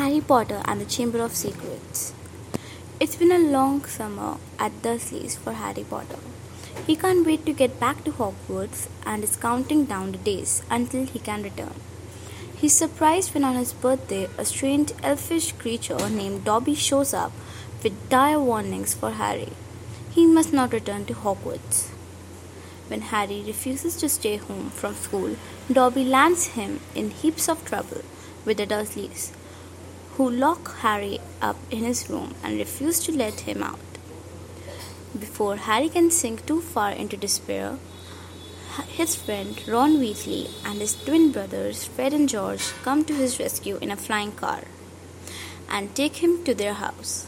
Harry Potter and the Chamber of Secrets. It's been a long summer at Dursley's for Harry Potter. He can't wait to get back to Hogwarts and is counting down the days until he can return. He's surprised when on his birthday a strange elfish creature named Dobby shows up with dire warnings for Harry. He must not return to Hogwarts. When Harry refuses to stay home from school, Dobby lands him in heaps of trouble with the Dursleys, who lock Harry up in his room and refuse to let him out. Before Harry can sink too far into despair, his friend Ron Weasley and his twin brothers Fred and George come to his rescue in a flying car and take him to their house,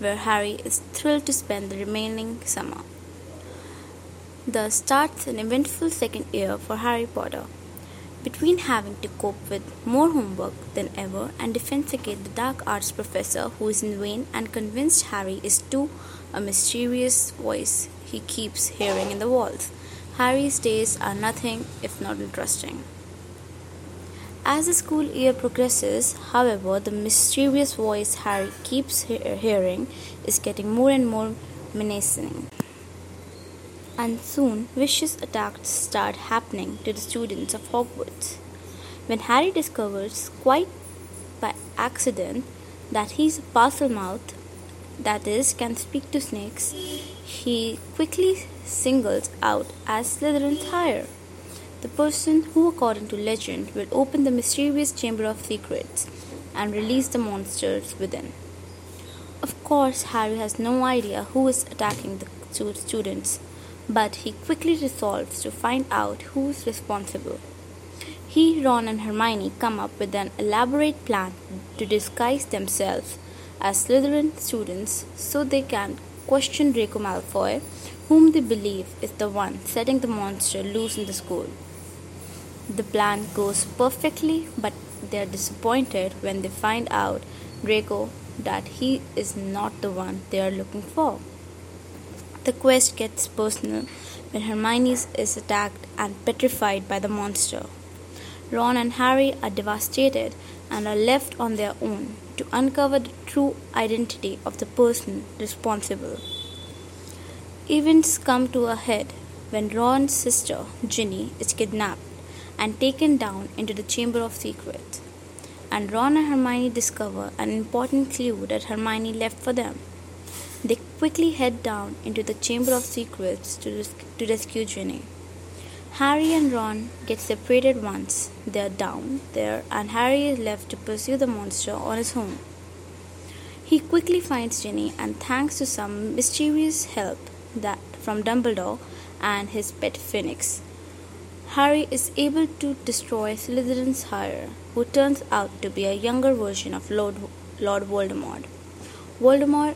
where Harry is thrilled to spend the remaining summer. Thus starts an eventful second year for Harry Potter. Between having to cope with more homework than ever and defense against the dark arts professor who is in vain and convinced Harry is too a mysterious voice he keeps hearing in the walls, Harry's days are nothing if not interesting. As the school year progresses, however, the mysterious voice Harry keeps he- hearing is getting more and more menacing and soon vicious attacks start happening to the students of Hogwarts. When Harry discovers, quite by accident, that he's a Parselmouth, that is, can speak to snakes, he quickly singles out as Slytherin's hire, the person who, according to legend, will open the mysterious Chamber of Secrets and release the monsters within. Of course, Harry has no idea who is attacking the students but he quickly resolves to find out who's responsible. He, Ron, and Hermione come up with an elaborate plan to disguise themselves as Slytherin students so they can question Draco Malfoy, whom they believe is the one setting the monster loose in the school. The plan goes perfectly, but they are disappointed when they find out Draco that he is not the one they are looking for. The quest gets personal when Hermione is attacked and petrified by the monster. Ron and Harry are devastated and are left on their own to uncover the true identity of the person responsible. Events come to a head when Ron's sister, Ginny, is kidnapped and taken down into the Chamber of Secrets. And Ron and Hermione discover an important clue that Hermione left for them. They quickly head down into the Chamber of Secrets to, res- to rescue Ginny. Harry and Ron get separated once they are down there, and Harry is left to pursue the monster on his own. He quickly finds Ginny, and thanks to some mysterious help that from Dumbledore and his pet Phoenix, Harry is able to destroy Slytherin's hire, who turns out to be a younger version of Lord, Lord Voldemort. Voldemort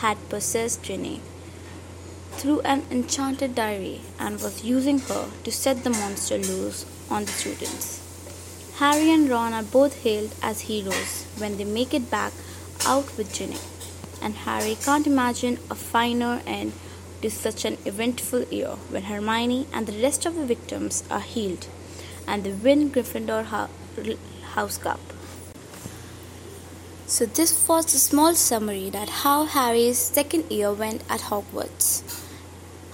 had possessed Ginny through an enchanted diary and was using her to set the monster loose on the students. Harry and Ron are both hailed as heroes when they make it back out with Ginny, and Harry can't imagine a finer end to such an eventful year when Hermione and the rest of the victims are healed and they win Gryffindor House Cup. So this was a small summary that how Harry's second year went at Hogwarts.